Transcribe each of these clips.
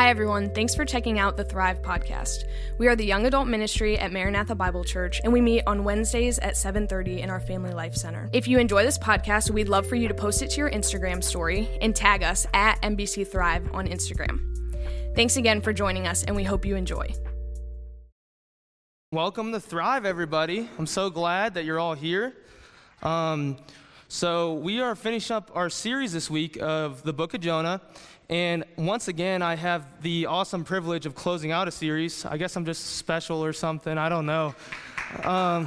Hi, everyone. Thanks for checking out the Thrive podcast. We are the young adult ministry at Maranatha Bible Church, and we meet on Wednesdays at 7.30 in our Family Life Center. If you enjoy this podcast, we'd love for you to post it to your Instagram story and tag us at MBC Thrive on Instagram. Thanks again for joining us, and we hope you enjoy. Welcome to Thrive, everybody. I'm so glad that you're all here. Um, so, we are finishing up our series this week of the book of Jonah. And once again, I have the awesome privilege of closing out a series. I guess I'm just special or something. I don't know. Um,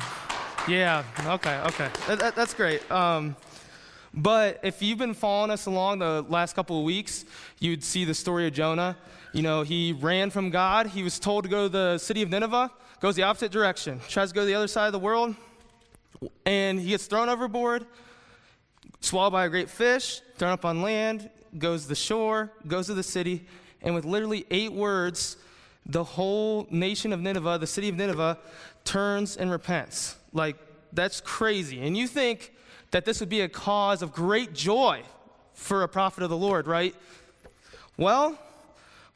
yeah, okay, okay. That, that, that's great. Um, but if you've been following us along the last couple of weeks, you'd see the story of Jonah. You know, he ran from God. He was told to go to the city of Nineveh, goes the opposite direction, tries to go to the other side of the world, and he gets thrown overboard, swallowed by a great fish, thrown up on land, goes to the shore, goes to the city, and with literally eight words, the whole nation of Nineveh, the city of Nineveh, turns and repents. Like, that's crazy. And you think that this would be a cause of great joy for a prophet of the Lord, right? Well,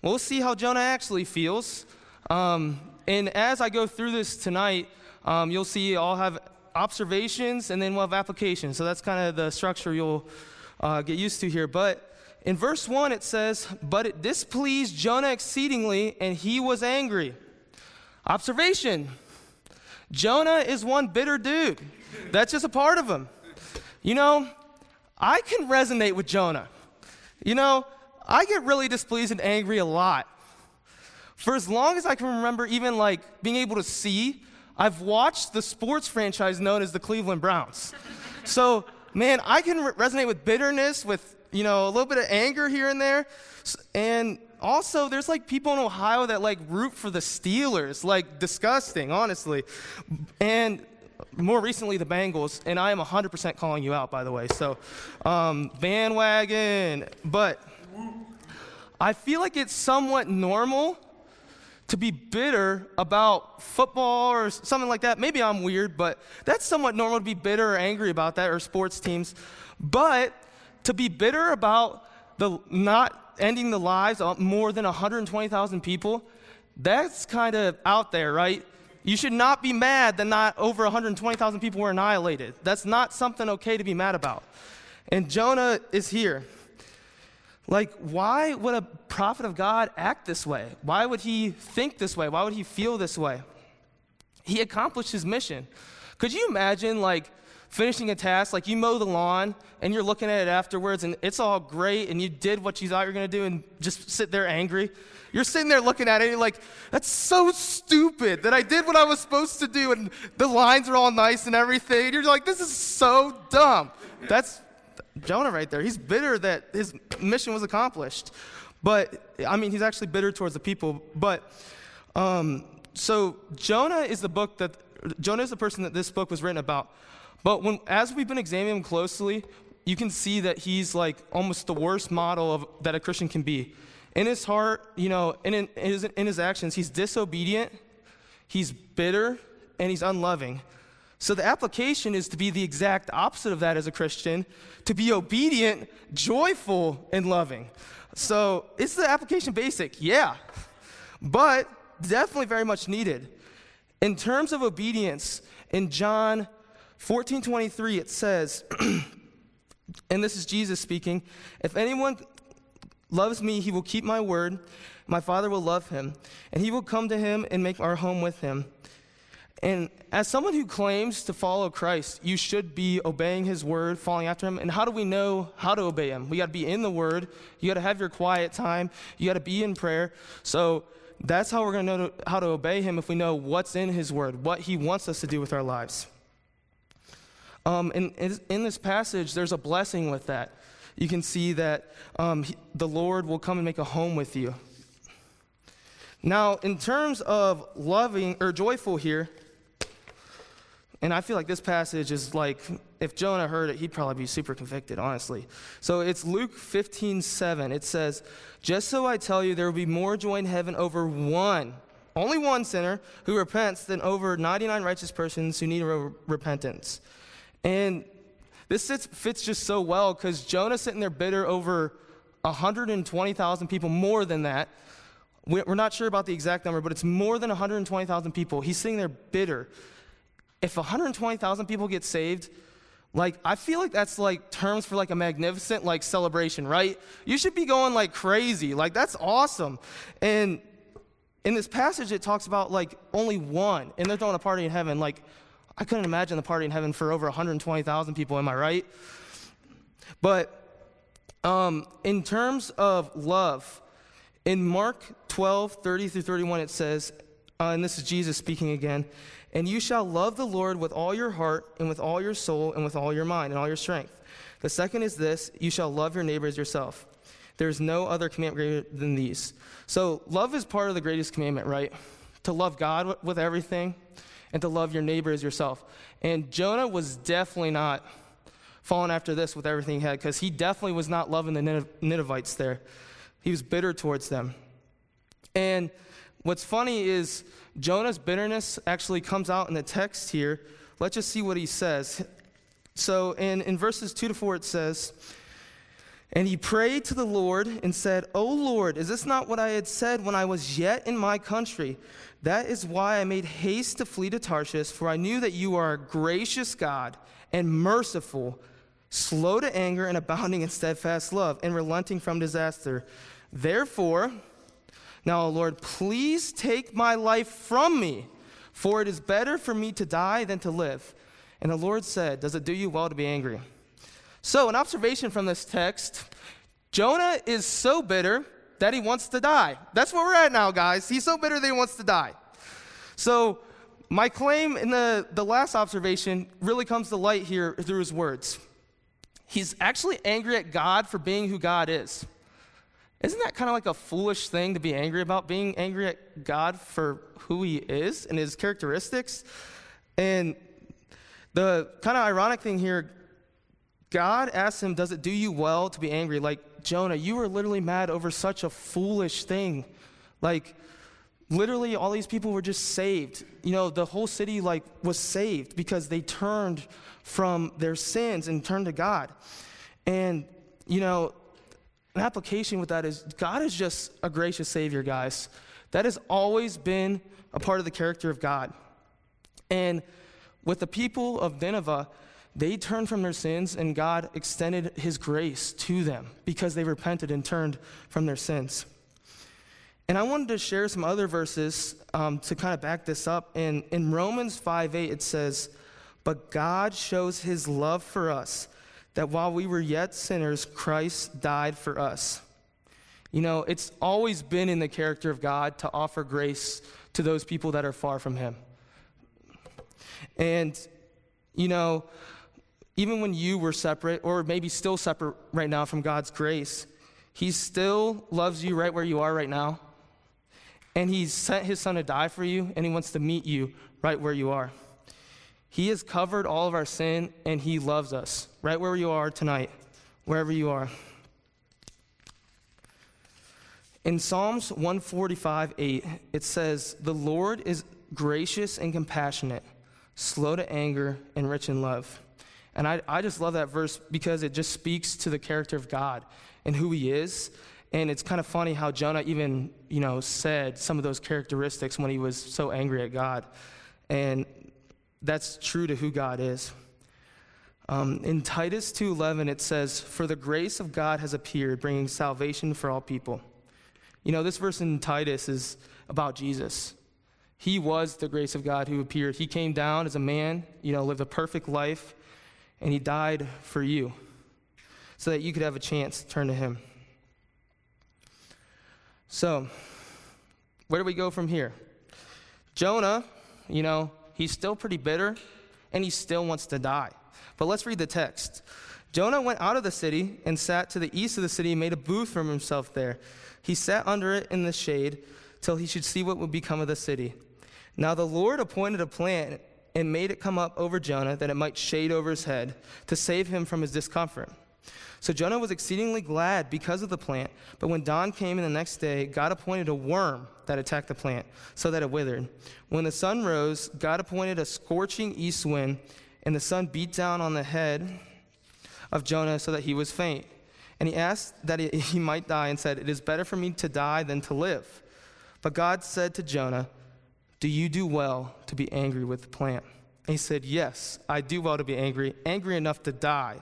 we'll see how Jonah actually feels. Um, and as I go through this tonight, um, you'll see I'll have observations and then we'll have applications. So that's kind of the structure you'll uh, get used to here. But in verse 1, it says, But it displeased Jonah exceedingly, and he was angry. Observation Jonah is one bitter dude. That's just a part of him. You know, I can resonate with Jonah. You know, I get really displeased and angry a lot. For as long as I can remember, even like being able to see, I've watched the sports franchise known as the Cleveland Browns. So, man, I can re- resonate with bitterness, with you know, a little bit of anger here and there. And also, there's like people in Ohio that like root for the Steelers, like disgusting, honestly. And more recently, the Bengals, and I am 100% calling you out, by the way. So, um, bandwagon. But I feel like it's somewhat normal to be bitter about football or something like that. Maybe I'm weird, but that's somewhat normal to be bitter or angry about that or sports teams. But to be bitter about the not ending the lives of more than 120,000 people, that's kind of out there, right? You should not be mad that not over 120,000 people were annihilated. That's not something okay to be mad about. And Jonah is here. Like, why would a prophet of God act this way? Why would he think this way? Why would he feel this way? He accomplished his mission. Could you imagine, like, finishing a task, like you mow the lawn and you're looking at it afterwards and it's all great and you did what you thought you were going to do and just sit there angry. You're sitting there looking at it and you're like, that's so stupid that I did what I was supposed to do and the lines are all nice and everything. And you're like, this is so dumb. That's Jonah right there. He's bitter that his mission was accomplished. But, I mean, he's actually bitter towards the people. But, um, so Jonah is the book that, Jonah is the person that this book was written about. But when, as we've been examining him closely, you can see that he's like almost the worst model of, that a Christian can be. In his heart, you know, in, in, his, in his actions, he's disobedient, he's bitter, and he's unloving. So the application is to be the exact opposite of that as a Christian, to be obedient, joyful, and loving. So is the application basic? Yeah. But definitely very much needed. In terms of obedience, in John 1423, it says, and this is Jesus speaking, if anyone loves me, he will keep my word. My Father will love him, and he will come to him and make our home with him. And as someone who claims to follow Christ, you should be obeying his word, following after him. And how do we know how to obey him? We got to be in the word. You got to have your quiet time. You got to be in prayer. So that's how we're going to know how to obey him if we know what's in his word, what he wants us to do with our lives. Um, and in this passage, there's a blessing with that. You can see that um, he, the Lord will come and make a home with you. Now, in terms of loving or joyful here, and I feel like this passage is like, if Jonah heard it, he'd probably be super convicted, honestly. So it's Luke 15, 7. It says, Just so I tell you, there will be more joy in heaven over one, only one sinner who repents than over 99 righteous persons who need repentance. And this fits just so well because Jonah's sitting there bitter over 120,000 people, more than that, We're not sure about the exact number, but it's more than 120,000 people. He's sitting there bitter. If 120,000 people get saved, like I feel like that's like terms for like a magnificent like celebration, right? You should be going like crazy. Like that's awesome. And in this passage it talks about like only one and they're throwing a party in heaven. Like I couldn't imagine the party in heaven for over 120,000 people, am I right? But um, in terms of love, in Mark 12, 30 through 31, it says, uh, and this is Jesus speaking again, and you shall love the Lord with all your heart, and with all your soul, and with all your mind, and all your strength. The second is this you shall love your neighbor as yourself. There's no other commandment greater than these. So, love is part of the greatest commandment, right? To love God with everything, and to love your neighbor as yourself. And Jonah was definitely not falling after this with everything he had because he definitely was not loving the Ninevites there. He was bitter towards them. And what's funny is Jonah's bitterness actually comes out in the text here. Let's just see what he says. So in, in verses 2 to 4, it says, And he prayed to the Lord and said, O Lord, is this not what I had said when I was yet in my country? That is why I made haste to flee to Tarshish, for I knew that you are a gracious God and merciful slow to anger and abounding in steadfast love, and relenting from disaster. Therefore, now, Lord, please take my life from me, for it is better for me to die than to live. And the Lord said, Does it do you well to be angry? So, an observation from this text Jonah is so bitter that he wants to die. That's where we're at now, guys. He's so bitter that he wants to die. So, my claim in the, the last observation really comes to light here through his words he's actually angry at God for being who God is. Isn't that kind of like a foolish thing to be angry about, being angry at God for who he is and his characteristics? And the kind of ironic thing here, God asks him, Does it do you well to be angry? Like, Jonah, you were literally mad over such a foolish thing. Like, literally, all these people were just saved. You know, the whole city, like, was saved because they turned from their sins and turned to God. And, you know, an application with that is God is just a gracious Savior, guys. That has always been a part of the character of God. And with the people of Nineveh, they turned from their sins and God extended his grace to them because they repented and turned from their sins. And I wanted to share some other verses um, to kind of back this up. In, in Romans 5 8, it says, but God shows his love for us, that while we were yet sinners, Christ died for us. You know, it's always been in the character of God to offer grace to those people that are far from him. And, you know, even when you were separate, or maybe still separate right now from God's grace, He still loves you right where you are right now. And He sent His Son to die for you, and He wants to meet you right where you are. He has covered all of our sin and He loves us right where you are tonight, wherever you are. In Psalms 145 8, it says, The Lord is gracious and compassionate, slow to anger, and rich in love. And I, I just love that verse because it just speaks to the character of God and who He is. And it's kind of funny how Jonah even, you know, said some of those characteristics when he was so angry at God. And that's true to who God is. Um, in Titus 2:11 it says, "For the grace of God has appeared, bringing salvation for all people." You know, this verse in Titus is about Jesus. He was the grace of God who appeared. He came down as a man, you know, lived a perfect life, and he died for you so that you could have a chance to turn to him. So, where do we go from here? Jonah, you know, He's still pretty bitter, and he still wants to die. But let's read the text. Jonah went out of the city and sat to the east of the city and made a booth for himself there. He sat under it in the shade till he should see what would become of the city. Now the Lord appointed a plant and made it come up over Jonah that it might shade over his head to save him from his discomfort. So Jonah was exceedingly glad because of the plant. But when dawn came in the next day, God appointed a worm that attacked the plant so that it withered. When the sun rose, God appointed a scorching east wind, and the sun beat down on the head of Jonah so that he was faint. And he asked that he might die and said, It is better for me to die than to live. But God said to Jonah, Do you do well to be angry with the plant? And he said, Yes, I do well to be angry, angry enough to die.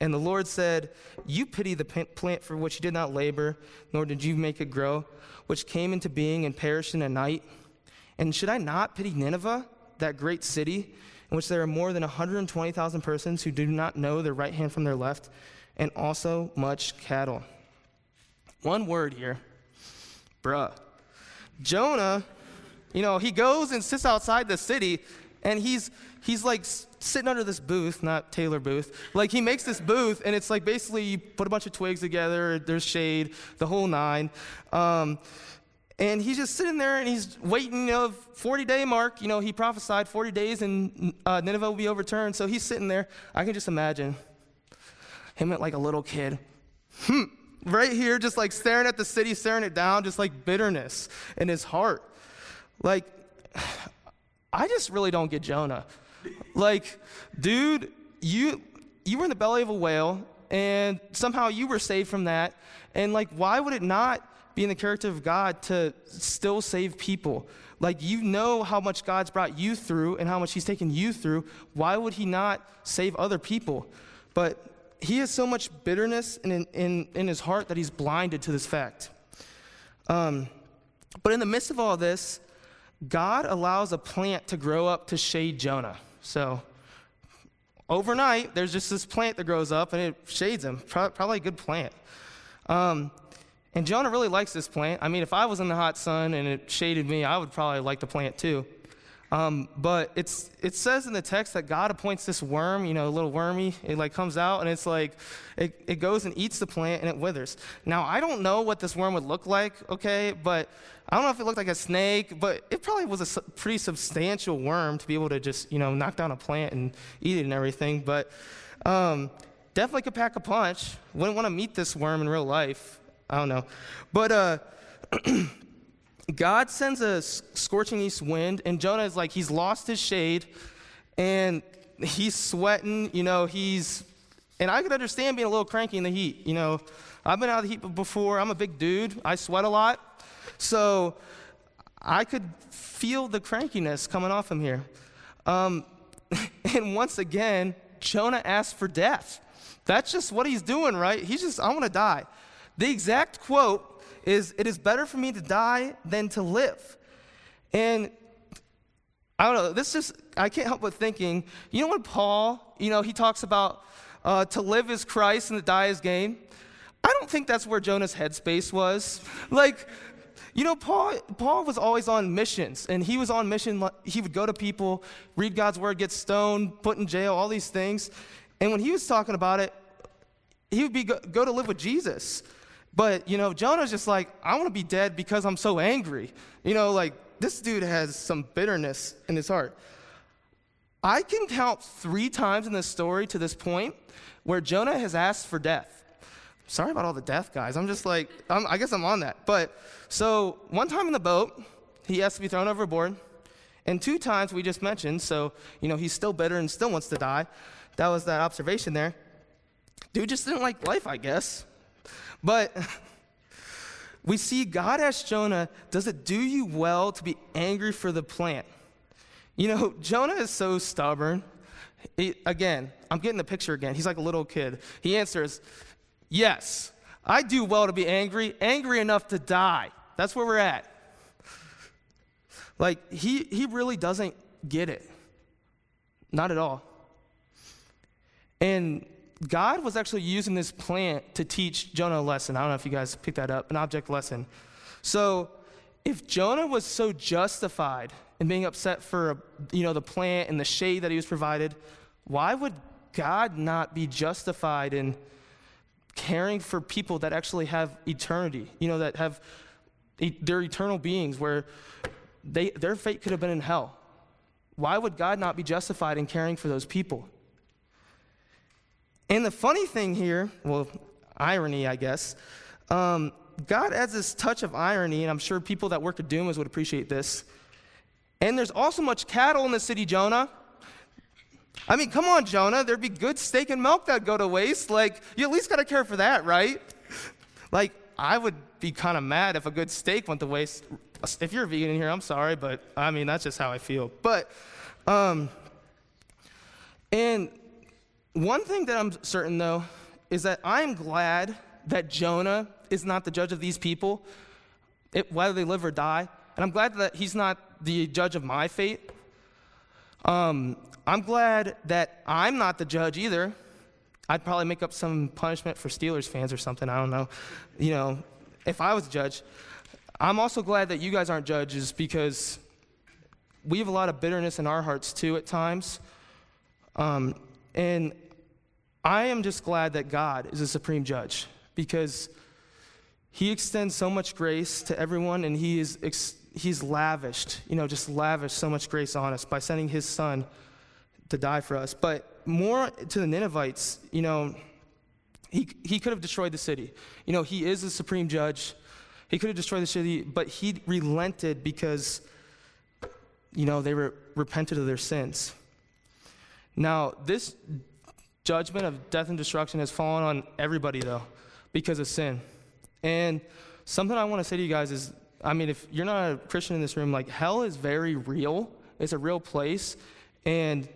And the Lord said, You pity the plant for which you did not labor, nor did you make it grow, which came into being and perished in a night. And should I not pity Nineveh, that great city, in which there are more than 120,000 persons who do not know their right hand from their left, and also much cattle? One word here, bruh. Jonah, you know, he goes and sits outside the city, and he's he's like sitting under this booth, not Taylor booth. Like he makes this booth, and it's like basically you put a bunch of twigs together. There's shade, the whole nine. Um, and he's just sitting there and he's waiting, of 40 day mark. You know, he prophesied 40 days and uh, Nineveh will be overturned. So he's sitting there. I can just imagine him at like a little kid. Hmm, right here, just like staring at the city, staring it down, just like bitterness in his heart. Like, I just really don't get Jonah. Like, dude, you you were in the belly of a whale, and somehow you were saved from that. And like, why would it not be in the character of God to still save people? Like, you know how much God's brought you through and how much He's taken you through. Why would He not save other people? But he has so much bitterness in, in, in his heart that he's blinded to this fact. Um, but in the midst of all this, God allows a plant to grow up to shade Jonah. So overnight, there's just this plant that grows up and it shades him. Probably a good plant. Um, and Jonah really likes this plant. I mean, if I was in the hot sun and it shaded me, I would probably like the plant too. Um, but it's, it says in the text that God appoints this worm, you know, a little wormy. It like comes out and it's like, it, it goes and eats the plant and it withers. Now, I don't know what this worm would look like, okay, but I don't know if it looked like a snake, but it probably was a pretty substantial worm to be able to just, you know, knock down a plant and eat it and everything. But um, definitely could pack a punch. Wouldn't want to meet this worm in real life. I don't know. But, uh, God sends a scorching east wind, and Jonah is like, he's lost his shade, and he's sweating, you know, he's, and I could understand being a little cranky in the heat, you know. I've been out of the heat before, I'm a big dude, I sweat a lot, so I could feel the crankiness coming off him here. Um, and once again, Jonah asks for death. That's just what he's doing, right? He's just, I want to die. The exact quote is it is better for me to die than to live. And I don't know, this just, I can't help but thinking, you know when Paul, you know, he talks about uh, to live is Christ and to die is gain? I don't think that's where Jonah's headspace was. Like, you know, Paul, Paul was always on missions, and he was on mission. He would go to people, read God's word, get stoned, put in jail, all these things. And when he was talking about it, he would be go, go to live with Jesus. But, you know, Jonah's just like, I want to be dead because I'm so angry. You know, like, this dude has some bitterness in his heart. I can count three times in this story to this point where Jonah has asked for death. Sorry about all the death, guys. I'm just like, I'm, i guess I'm on that. But so one time in the boat, he asked to be thrown overboard. And two times we just mentioned, so, you know, he's still bitter and still wants to die. That was that observation there. Dude just didn't like life, I guess. But we see God asked Jonah, Does it do you well to be angry for the plant? You know, Jonah is so stubborn. He, again, I'm getting the picture again. He's like a little kid. He answers, Yes, I do well to be angry, angry enough to die. That's where we're at. Like, he, he really doesn't get it. Not at all. And God was actually using this plant to teach Jonah a lesson. I don't know if you guys picked that up, an object lesson. So, if Jonah was so justified in being upset for you know the plant and the shade that he was provided, why would God not be justified in caring for people that actually have eternity? You know that have they're eternal beings where they, their fate could have been in hell. Why would God not be justified in caring for those people? And the funny thing here, well, irony, I guess, um, God adds this touch of irony, and I'm sure people that work at Dumas would appreciate this. And there's also much cattle in the city, Jonah. I mean, come on, Jonah. There'd be good steak and milk that'd go to waste. Like, you at least got to care for that, right? Like, I would be kind of mad if a good steak went to waste. If you're a vegan in here, I'm sorry, but I mean, that's just how I feel. But, um, and one thing that I'm certain though is that I'm glad that Jonah is not the judge of these people, it, whether they live or die. And I'm glad that he's not the judge of my fate. Um, I'm glad that I'm not the judge either. I'd probably make up some punishment for Steelers fans or something. I don't know. You know, if I was a judge. I'm also glad that you guys aren't judges because we have a lot of bitterness in our hearts too at times. Um, and I am just glad that God is a supreme judge because he extends so much grace to everyone and he is ex- he's lavished, you know, just lavished so much grace on us by sending his son to die for us. But more to the Ninevites, you know, he, he could have destroyed the city. You know, he is the supreme judge. He could have destroyed the city, but he relented because, you know, they were repented of their sins. Now, this judgment of death and destruction has fallen on everybody, though, because of sin. And something I want to say to you guys is I mean, if you're not a Christian in this room, like, hell is very real, it's a real place. And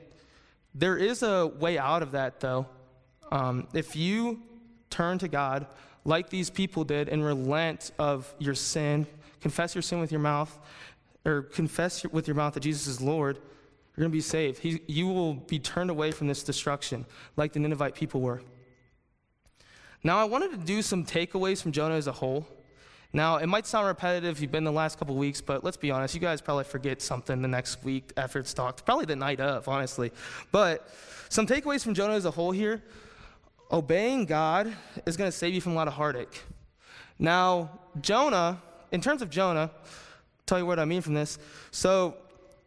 there is a way out of that, though. Um, if you turn to God like these people did and relent of your sin, confess your sin with your mouth, or confess with your mouth that Jesus is Lord, you're going to be saved. He, you will be turned away from this destruction like the Ninevite people were. Now, I wanted to do some takeaways from Jonah as a whole. Now, it might sound repetitive if you've been the last couple weeks, but let's be honest, you guys probably forget something the next week after it's talked, probably the night of, honestly. But some takeaways from Jonah as a whole here obeying God is going to save you from a lot of heartache. Now, Jonah, in terms of Jonah, tell you what I mean from this. So,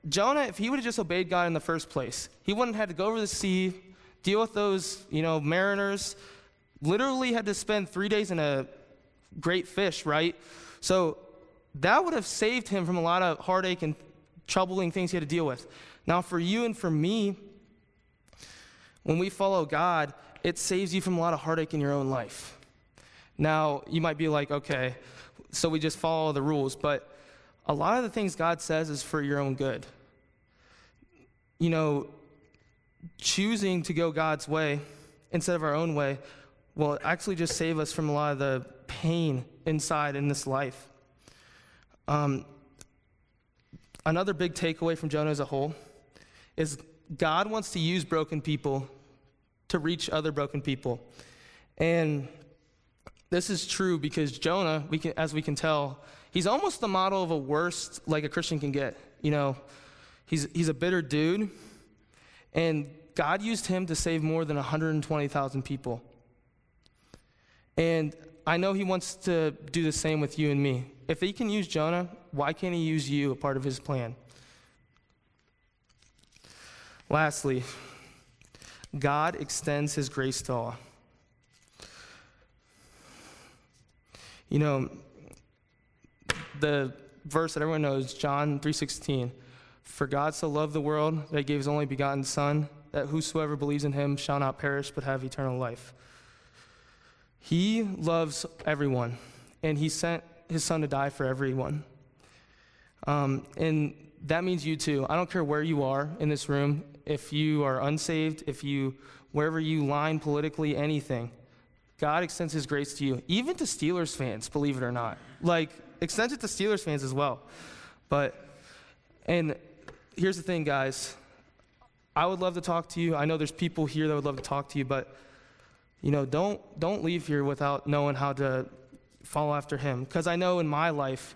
Jonah, if he would have just obeyed God in the first place, he wouldn't have had to go over the sea, deal with those, you know, mariners, literally had to spend three days in a great fish, right? So that would have saved him from a lot of heartache and troubling things he had to deal with. Now, for you and for me, when we follow God, it saves you from a lot of heartache in your own life. Now, you might be like, okay, so we just follow the rules, but a lot of the things God says is for your own good. You know, choosing to go God's way instead of our own way will actually just save us from a lot of the pain inside in this life. Um, another big takeaway from Jonah as a whole is God wants to use broken people to reach other broken people. And this is true because Jonah, we can, as we can tell, he's almost the model of a worst like a Christian can get. You know, he's, he's a bitter dude, and God used him to save more than 120,000 people. And I know he wants to do the same with you and me. If he can use Jonah, why can't he use you a part of his plan? Lastly, God extends his grace to all. You know, the verse that everyone knows, John 3:16, for God so loved the world that he gave his only begotten son that whosoever believes in him shall not perish but have eternal life. He loves everyone, and He sent His Son to die for everyone. Um, and that means you too. I don't care where you are in this room, if you are unsaved, if you, wherever you line politically, anything. God extends His grace to you, even to Steelers fans, believe it or not. Like, extends it to Steelers fans as well. But, and here's the thing, guys. I would love to talk to you. I know there's people here that would love to talk to you, but you know, don't, don't leave here without knowing how to follow after him. Because I know in my life,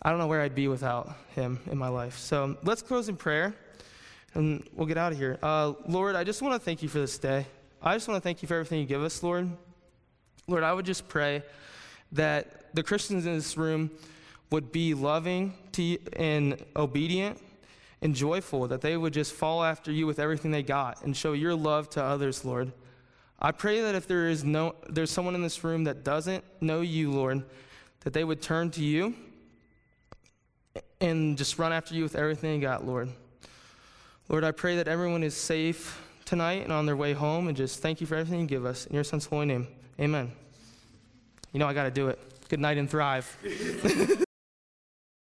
I don't know where I'd be without him in my life. So let's close in prayer and we'll get out of here. Uh, Lord, I just want to thank you for this day. I just want to thank you for everything you give us, Lord. Lord, I would just pray that the Christians in this room would be loving to and obedient and joyful, that they would just fall after you with everything they got and show your love to others, Lord. I pray that if there is no, there's someone in this room that doesn't know you, Lord, that they would turn to you and just run after you with everything they got, Lord. Lord, I pray that everyone is safe tonight and on their way home, and just thank you for everything you give us. In your son's holy name, amen. You know, I got to do it. Good night and thrive.